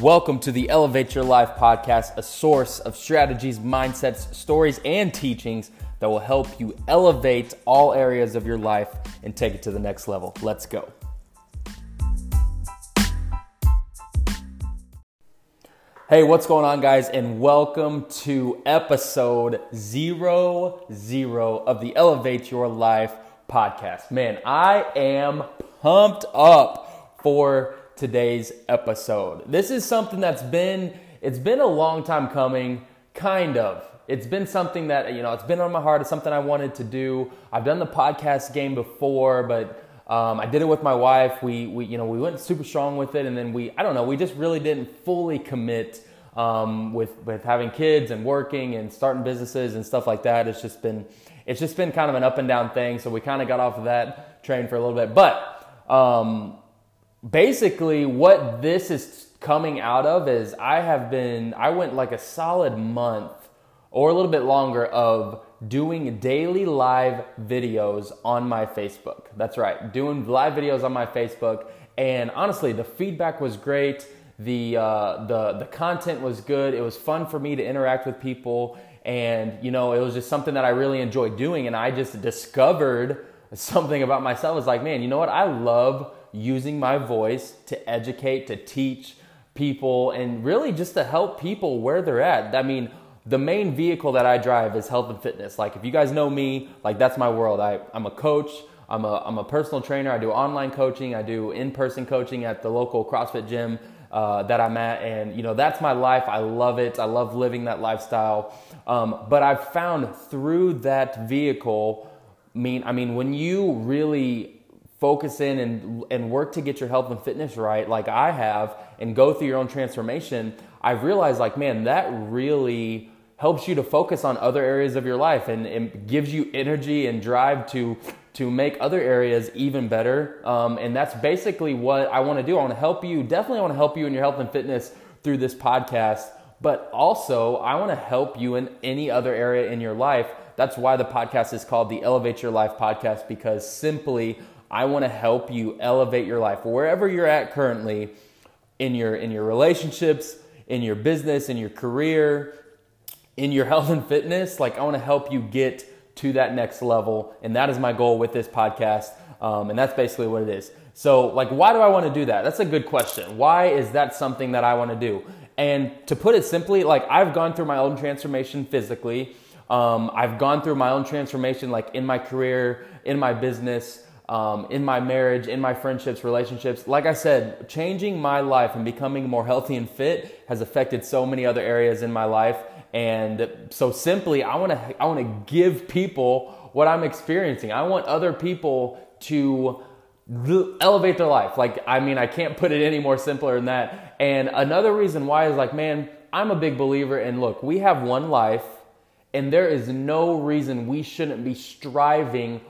Welcome to the Elevate Your Life podcast, a source of strategies, mindsets, stories, and teachings that will help you elevate all areas of your life and take it to the next level. Let's go. Hey, what's going on, guys? And welcome to episode zero zero of the Elevate Your Life podcast. Man, I am pumped up for today's episode. This is something that's been it's been a long time coming, kind of. It's been something that you know, it's been on my heart. It's something I wanted to do. I've done the podcast game before, but um, I did it with my wife. We, we, you know, we went super strong with it, and then we, I don't know, we just really didn't fully commit um, with with having kids and working and starting businesses and stuff like that. It's just been, it's just been kind of an up and down thing. So we kind of got off of that train for a little bit, but um, basically what this is coming out of is I have been I went like a solid month or a little bit longer of doing daily live videos on my Facebook. That's right, doing live videos on my Facebook. And honestly, the feedback was great. The uh, the the content was good. It was fun for me to interact with people, and you know, it was just something that I really enjoyed doing. And I just discovered something about myself. It's like, man, you know what? I love using my voice to educate, to teach people, and really just to help people where they're at. I mean, the main vehicle that I drive is health and fitness. Like, if you guys know me, like, that's my world. I, I'm a coach. I'm a, I'm a personal trainer. I do online coaching. I do in-person coaching at the local CrossFit gym uh, that I'm at. And, you know, that's my life. I love it. I love living that lifestyle. Um, but I've found through that vehicle, mean, I mean, when you really focus in and, and work to get your health and fitness right, like I have, and go through your own transformation, I've realized, like, man, that really helps you to focus on other areas of your life and, and gives you energy and drive to to make other areas even better. Um, and that's basically what I want to do. I want to help you. Definitely want to help you in your health and fitness through this podcast. But also, I want to help you in any other area in your life. That's why the podcast is called the Elevate Your Life podcast because simply I want to help you elevate your life wherever you're at currently in your in your relationships, in your business, in your career, in your health and fitness. Like I want to help you get to that next level, and that is my goal with this podcast. Um, and that's basically what it is. So, like, why do I want to do that? That's a good question. Why is that something that I want to do? And to put it simply, like, I've gone through my own transformation physically. Um, I've gone through my own transformation, like in my career, in my business um, in my marriage, in my friendships, relationships. Like I said, changing my life and becoming more healthy and fit has affected so many other areas in my life. And so simply, I want to I want to give people what I'm experiencing. I want other people to elevate their life. Like I mean, I can't put it any more simpler than that. And another reason why is like, man, I'm a big believer in look, we have one life and there is no reason we shouldn't be striving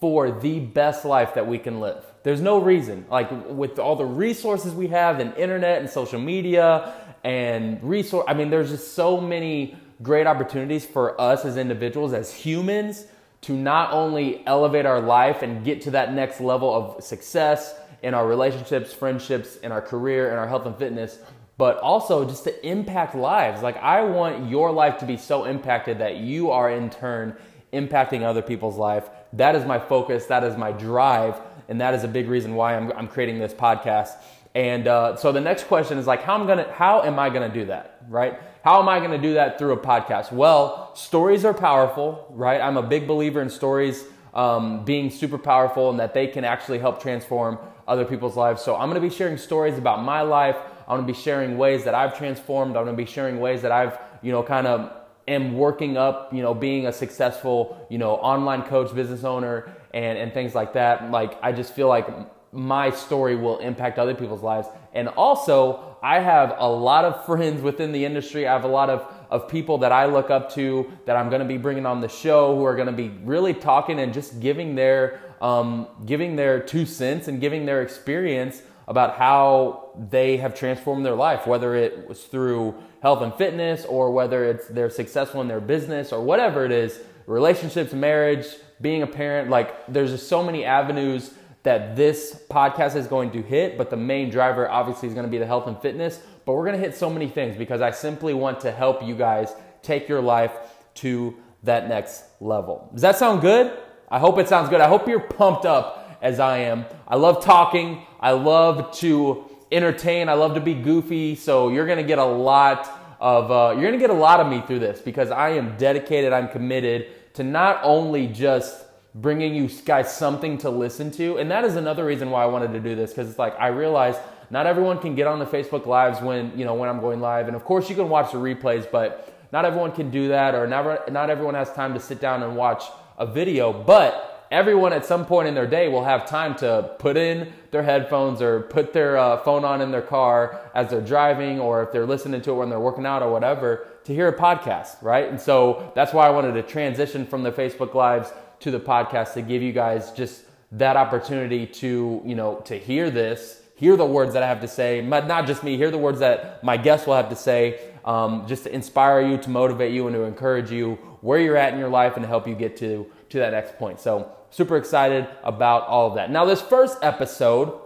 for the best life that we can live. There's no reason. Like with all the resources we have and internet and social media and resource I mean there's just so many great opportunities for us as individuals as humans to not only elevate our life and get to that next level of success in our relationships, friendships, in our career, in our health and fitness, but also just to impact lives. Like I want your life to be so impacted that you are in turn impacting other people's life. That is my focus. That is my drive. And that is a big reason why I'm, I'm creating this podcast. And uh, so the next question is like, how am gonna, how am I gonna do that, right? How am I gonna do that through a podcast? Well, stories are powerful, right? I'm a big believer in stories um, being super powerful and that they can actually help transform other people's lives. So I'm gonna be sharing stories about my life. I'm gonna be sharing ways that I've transformed. I'm gonna be sharing ways that I've, you know, kind of am working up, you know, being a successful, you know, online coach, business owner, and, and things like that. Like, I just feel like my story will impact other people's lives. And also, I have a lot of friends within the industry. I have a lot of, of people that I look up to that I'm going to be bringing on the show who are going to be really talking and just giving their, um, giving their two cents and giving their experience about how they have transformed their life, whether it was through health and fitness or whether it's they're successful in their business or whatever it is, relationships, marriage, being a parent, like there's just so many avenues that this podcast is going to hit, but the main driver obviously is going to be the health and fitness. But we're going to hit so many things because I simply want to help you guys take your life to that next level. Does that sound good? I hope it sounds good. I hope you're pumped up as I am. I love talking. I love to entertain. I love to be goofy. So you're going to get a lot of uh, you're going to get a lot of me through this because I am dedicated. I'm committed to not only just bringing you guys something to listen to. And that is another reason why I wanted to do this because it's like I realize not everyone can get on the Facebook lives when, you know, when I'm going live. And of course you can watch the replays, but not everyone can do that or never not everyone has time to sit down and watch a video, but everyone at some point in their day will have time to put in their headphones or put their uh, phone on in their car as they're driving or if they're listening to it when they're working out or whatever to hear a podcast, right? And so that's why I wanted to transition from the Facebook lives to the podcast to give you guys just that opportunity to, you know, to hear this, hear the words that I have to say, not just me, hear the words that my guests will have to say, um, just to inspire you, to motivate you, and to encourage you where you're at in your life and help you get to, to that next point. So, super excited about all of that. Now, this first episode,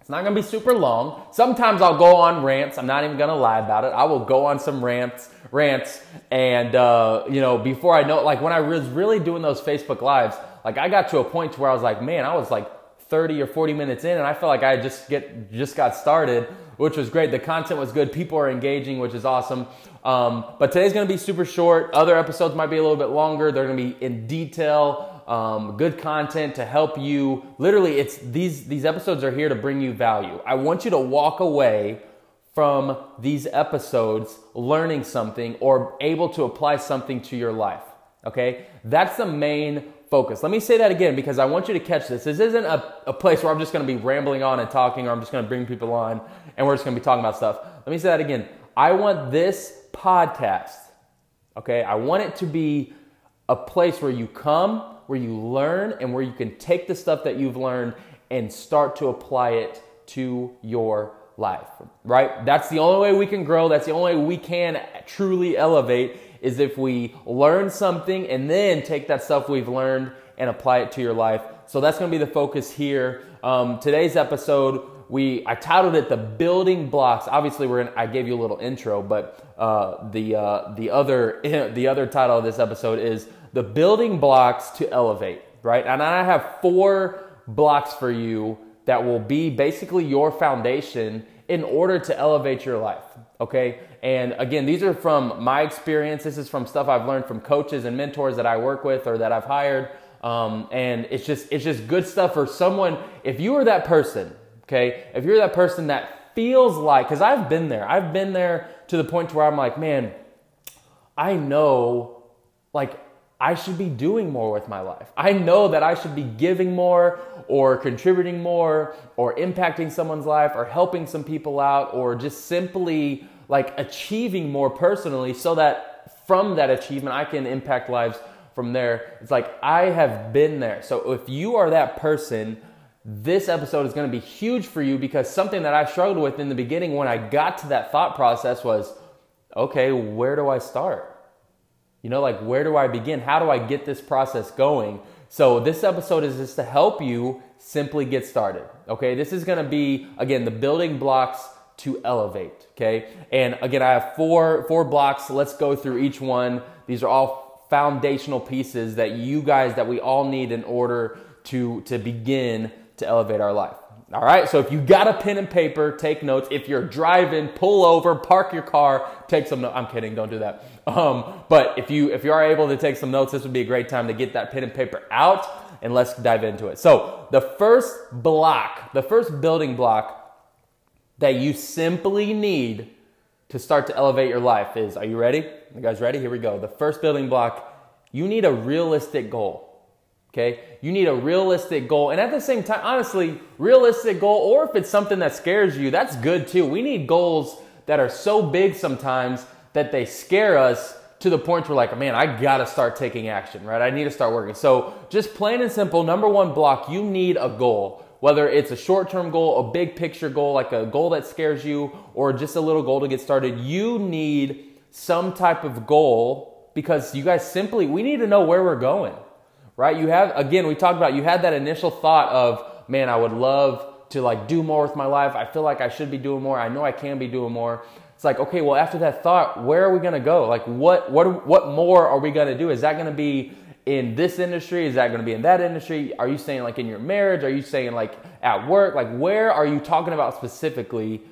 it's not gonna be super long. Sometimes I'll go on rants. I'm not even gonna lie about it. I will go on some rants, rants, and uh, you know, before I know it, like when I was really doing those Facebook lives, like I got to a point where I was like, man, I was like 30 or 40 minutes in, and I felt like I just get just got started, which was great. The content was good. People are engaging, which is awesome. Um, but today's gonna be super short. Other episodes might be a little bit longer. They're gonna be in detail um, good content to help you. Literally, it's these these episodes are here to bring you value. I want you to walk away from these episodes learning something or able to apply something to your life. Okay, that's the main focus. Let me say that again because I want you to catch this. This isn't a, a place where I'm just going to be rambling on and talking, or I'm just going to bring people on and we're just going to be talking about stuff. Let me say that again. I want this podcast. Okay, I want it to be a place where you come where you learn and where you can take the stuff that you've learned and start to apply it to your life, right? That's the only way we can grow. That's the only way we can truly elevate is if we learn something and then take that stuff we've learned and apply it to your life. So that's going to be the focus here. Um, today's episode, we I titled it the building blocks. Obviously, we're in, I gave you a little intro, but uh, the uh, the other the other title of this episode is the building blocks to elevate, right? And I have four blocks for you that will be basically your foundation in order to elevate your life. Okay. And again, these are from my experience. This is from stuff I've learned from coaches and mentors that I work with or that I've hired. Um, and it's just it's just good stuff for someone. If you are that person, okay, if you're that person that feels like, because I've been there, I've been there to the point where I'm like, man, I know, like I should be doing more with my life. I know that I should be giving more or contributing more or impacting someone's life or helping some people out or just simply like achieving more personally so that from that achievement I can impact lives from there. It's like I have been there. So if you are that person, this episode is going to be huge for you because something that I struggled with in the beginning when I got to that thought process was okay, where do I start? You know, like where do I begin? How do I get this process going? So, this episode is just to help you simply get started. Okay, this is gonna be again the building blocks to elevate. Okay, and again, I have four four blocks. Let's go through each one. These are all foundational pieces that you guys that we all need in order to to begin to elevate our life. All right, so if you got a pen and paper, take notes. If you're driving, pull over, park your car, take some notes. I'm kidding, don't do that. Um, but if you if you are able to take some notes, this would be a great time to get that pen and paper out and let's dive into it. So the first block, the first building block that you simply need to start to elevate your life is, are you ready? You guys ready? Here we go. The first building block, you need a realistic goal. Okay? You need a realistic goal. And at the same time, honestly, realistic goal, or if it's something that scares you, that's good too. We need goals that are so big sometimes that they scare us to the point where like, man, I gotta start taking action, right? I need to start working. So just plain and simple, number one block, you need a goal. Whether it's a short term goal, a big picture goal, like a goal that scares you, or just a little goal to get started, you need some type of goal because you guys simply, we need to know where we're going right? You have, again, we talked about you had that initial thought of, man, I would love to like do more with my life. I feel like I should be doing more. I know I can be doing more. It's like, okay, well, after that thought, where are we going to go? Like, what, what, what more are we going to do? Is that going to be in this industry? Is that going to be in that industry? Are you saying like in your marriage? Are you saying like at work? Like, where are you talking about specifically?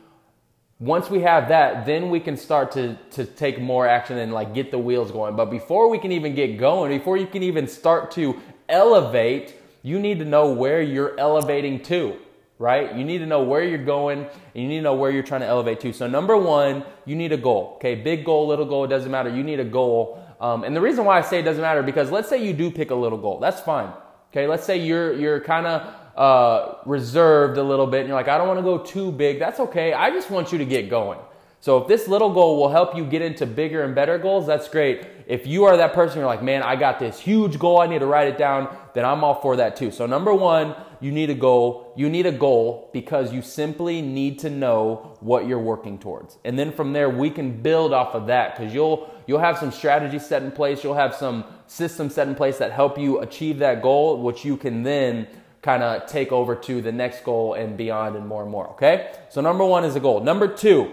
Once we have that, then we can start to, to take more action and like get the wheels going. But before we can even get going, before you can even start to elevate, you need to know where you're elevating to right? You need to know where you're going and you need to know where you're trying to elevate to. So, number one, you need a goal. Okay, big goal, little goal, it doesn't matter. You need a goal. Um, and the reason why I say it doesn't matter because let's say you do pick a little goal. That's fine. Okay, let's say you're you're kind of uh, reserved a little bit and you're like, I don't want to go too big. That's okay. I just want you to get going. So if this little goal will help you get into bigger and better goals, that's great. If you are that person, you're like, man, I got this huge goal, I need to write it down, then I'm all for that too. So number one, you need a goal. You need a goal because you simply need to know what you're working towards. And then from there, we can build off of that because you'll you'll have some strategies set in place, you'll have some systems set in place that help you achieve that goal, which you can then kind of take over to the next goal and beyond and more and more. Okay? So number one is a goal. Number two,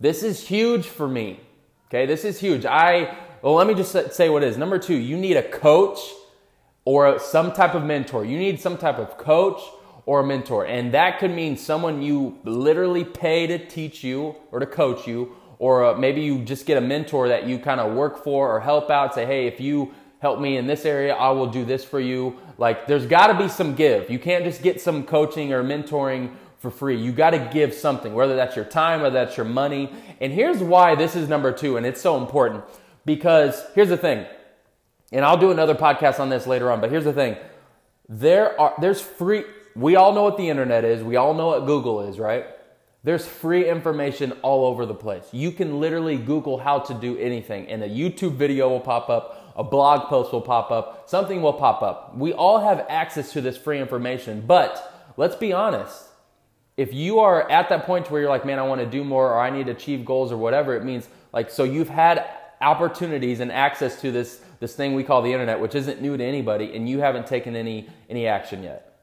this is huge for me. Okay, this is huge. I, well, let me just say what it is. Number two, you need a coach or some type of mentor. You need some type of coach or a mentor. And that could mean someone you literally pay to teach you or to coach you, or uh, maybe you just get a mentor that you kind of work for or help out. Say, hey, if you help me in this area, I will do this for you. Like, there's got to be some give. You can't just get some coaching or mentoring for free. You got to give something, whether that's your time, whether that's your money. And here's why this is number two, and it's so important because here's the thing, and I'll do another podcast on this later on, but here's the thing there are, there's free, we all know what the internet is, we all know what Google is, right? There's free information all over the place. You can literally Google how to do anything, and a YouTube video will pop up, a blog post will pop up, something will pop up. We all have access to this free information, but let's be honest if you are at that point where you're like, man, I want to do more or I need to achieve goals or whatever, it means like, so you've had opportunities and access to this, this thing we call the internet, which isn't new to anybody, and you haven't taken any, any action yet,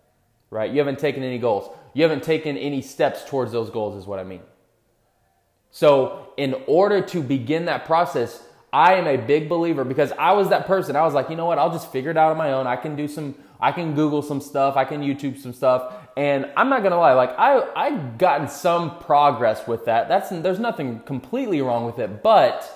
right? You haven't taken any goals. You haven't taken any steps towards those goals, is what I mean. So, in order to begin that process, I am a big believer because I was that person. I was like, you know what? I'll just figure it out on my own. I can do some, I can Google some stuff. I can YouTube some stuff. And I'm not gonna lie, like I I've gotten some progress with that. That's there's nothing completely wrong with it. But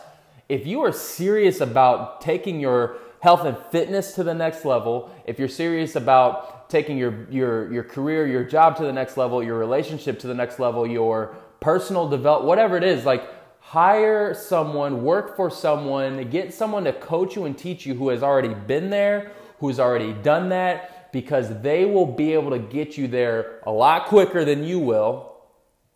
if you are serious about taking your health and fitness to the next level, if you're serious about taking your your your career, your job to the next level, your relationship to the next level, your personal develop, whatever it is, like hire someone, work for someone, get someone to coach you and teach you who has already been there, who's already done that because they will be able to get you there a lot quicker than you will,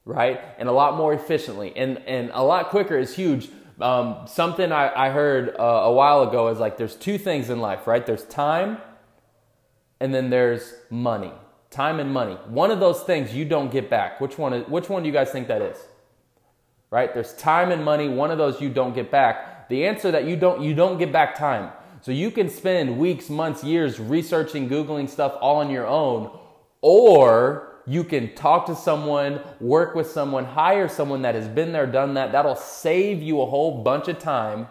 right? And a lot more efficiently. And, and a lot quicker is huge. Um, something I, I heard uh, a while ago is like there's two things in life, right? There's time and then there's money. Time and money. One of those things you don't get back. Which one, is, which one do you guys think that is? Right? There's time and money. One of those you don't get back. The answer that you don't, you don't get back time. So you can spend weeks, months, years researching, Googling stuff all on your own, or you can talk to someone, work with someone, hire someone that has been there, done that. That'll save you a whole bunch of time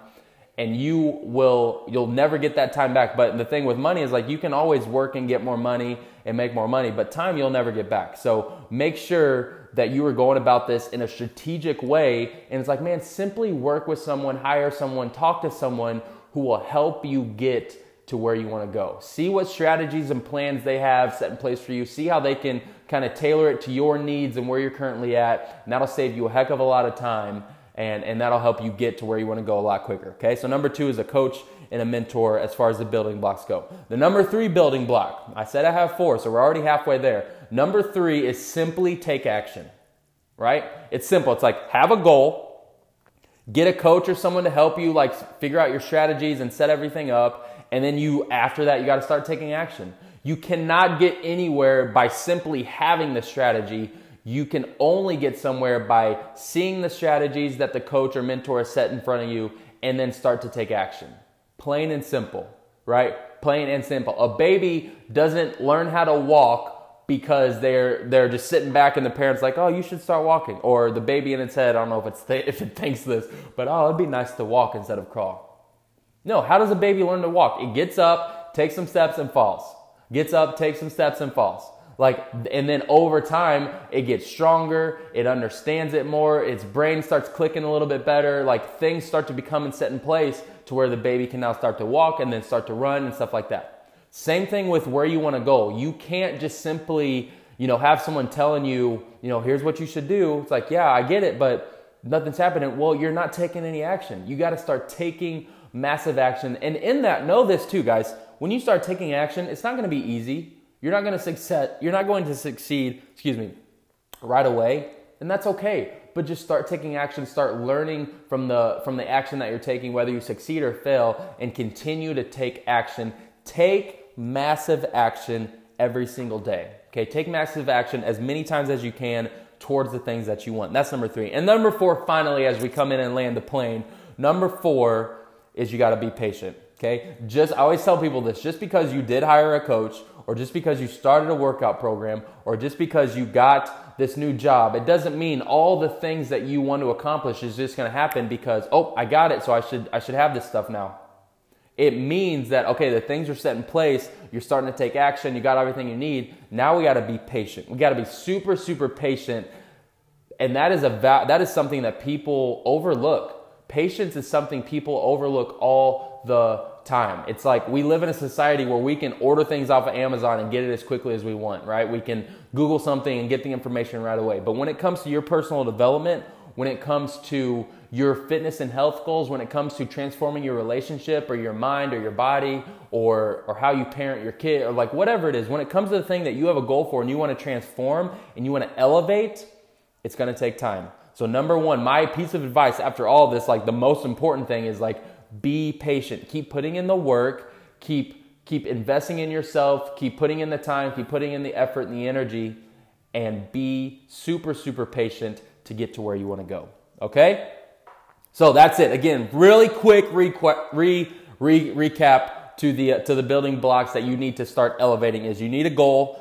and you will you'll never get that time back but the thing with money is like you can always work and get more money and make more money but time you'll never get back so make sure that you are going about this in a strategic way and it's like man simply work with someone hire someone talk to someone who will help you get to where you want to go. See what strategies and plans they have set in place for you. See how they can kind of tailor it to your needs and where you're currently at. And that'll save you a heck of a lot of time and, and that'll help you get to where you want to go a lot quicker. Okay, so number two is a coach and a mentor as far as the building blocks go. The number three building block, I said I have four, so we're already halfway there. Number three is simply take action, right? It's simple. It's like have a goal, Get a coach or someone to help you like figure out your strategies and set everything up. And then you, after that, you got to start taking action. You cannot get anywhere by simply having the strategy. You can only get somewhere by seeing the strategies that the coach or mentor has set in front of you and then start to take action. Plain and simple, right? Plain and simple. A baby doesn't learn how to walk because they're they're just sitting back and the parents like, oh, you should start walking, or the baby in its head. I don't know if it's th- if it thinks this, but oh, it'd be nice to walk instead of crawl. No, how does a baby learn to walk? It gets up, takes some steps, and falls. Gets up, takes some steps, and falls. Like, and then over time, it gets stronger. It understands it more. Its brain starts clicking a little bit better. Like, things start to become and set in place to where the baby can now start to walk and then start to run and stuff like that. Same thing with where you want to go. You can't just simply, you know, have someone telling you, you know, here's what you should do. It's like, yeah, I get it, but nothing's happening. Well, you're not taking any action. You got to start taking massive action. And in that, know this too, guys. When you start taking action, it's not going to be easy. You're not going to succeed. You're not going to succeed. Excuse me, right away, and that's okay. But just start taking action. Start learning from the from the action that you're taking, whether you succeed or fail, and continue to take action. Take massive action every single day. Okay, take massive action as many times as you can towards the things that you want. That's number three. And number four, finally, as we come in and land the plane, number four is you got to be patient. Okay, just I always tell people this: just because you did hire a coach or just because you started a workout program, or just because you got this new job, it doesn't mean all the things that you want to accomplish is just going to happen because, oh, I got it, so I should, I should have this stuff now. It means that, okay, the things are set in place, you're starting to take action, you got everything you need. Now we got to be patient. We got to be super, super patient. And that is a that is something that people overlook. Patience is something people overlook all the time. It's like we live in a society where we can order things off of Amazon and get it as quickly as we want, right? We can Google something and get the information right away. But when it comes to your personal development, when it comes to your fitness and health goals, when it comes to transforming your relationship or your mind or your body or, or how you parent your kid or like whatever it is, when it comes to the thing that you have a goal for and you want to transform and you want to elevate, it's going to take time. So number one, my piece of advice after all this, like the most important thing is like be patient. Keep putting in the work. Keep keep investing in yourself. Keep putting in the time. Keep putting in the effort and the energy, and be super super patient to get to where you want to go. Okay. So that's it. Again, really quick re, re, re, recap to the to the building blocks that you need to start elevating. Is you need a goal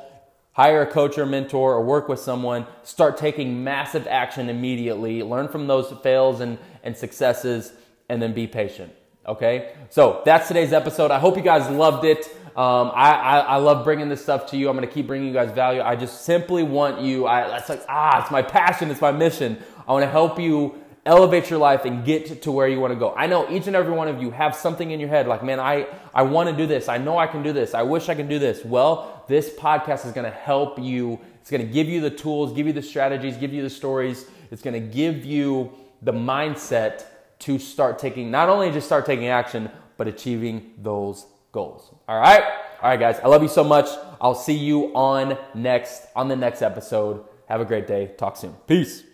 hire a coach or mentor or work with someone start taking massive action immediately learn from those fails and, and successes and then be patient Okay, so that's today's episode. I hope you guys loved it. Um, I, I, I, love bringing this stuff to you. I'm going to keep bringing you guys value. I just simply want you, I, that's like, ah, it's my passion, it's my mission. I want to help you elevate your life and get to where you want to go. I know each and every one of you have something in your head like, man, I, I want to do this. I know I can do this. I wish I can do this. Well, this podcast is going to help you. It's going to give you the tools, give you the strategies, give you the stories. It's going to give you the mindset to start taking, not only just start taking action, but achieving those goals. All right? All right, guys. I love you so much. I'll see you on next, on the next episode. Have a great day. Talk soon. Peace.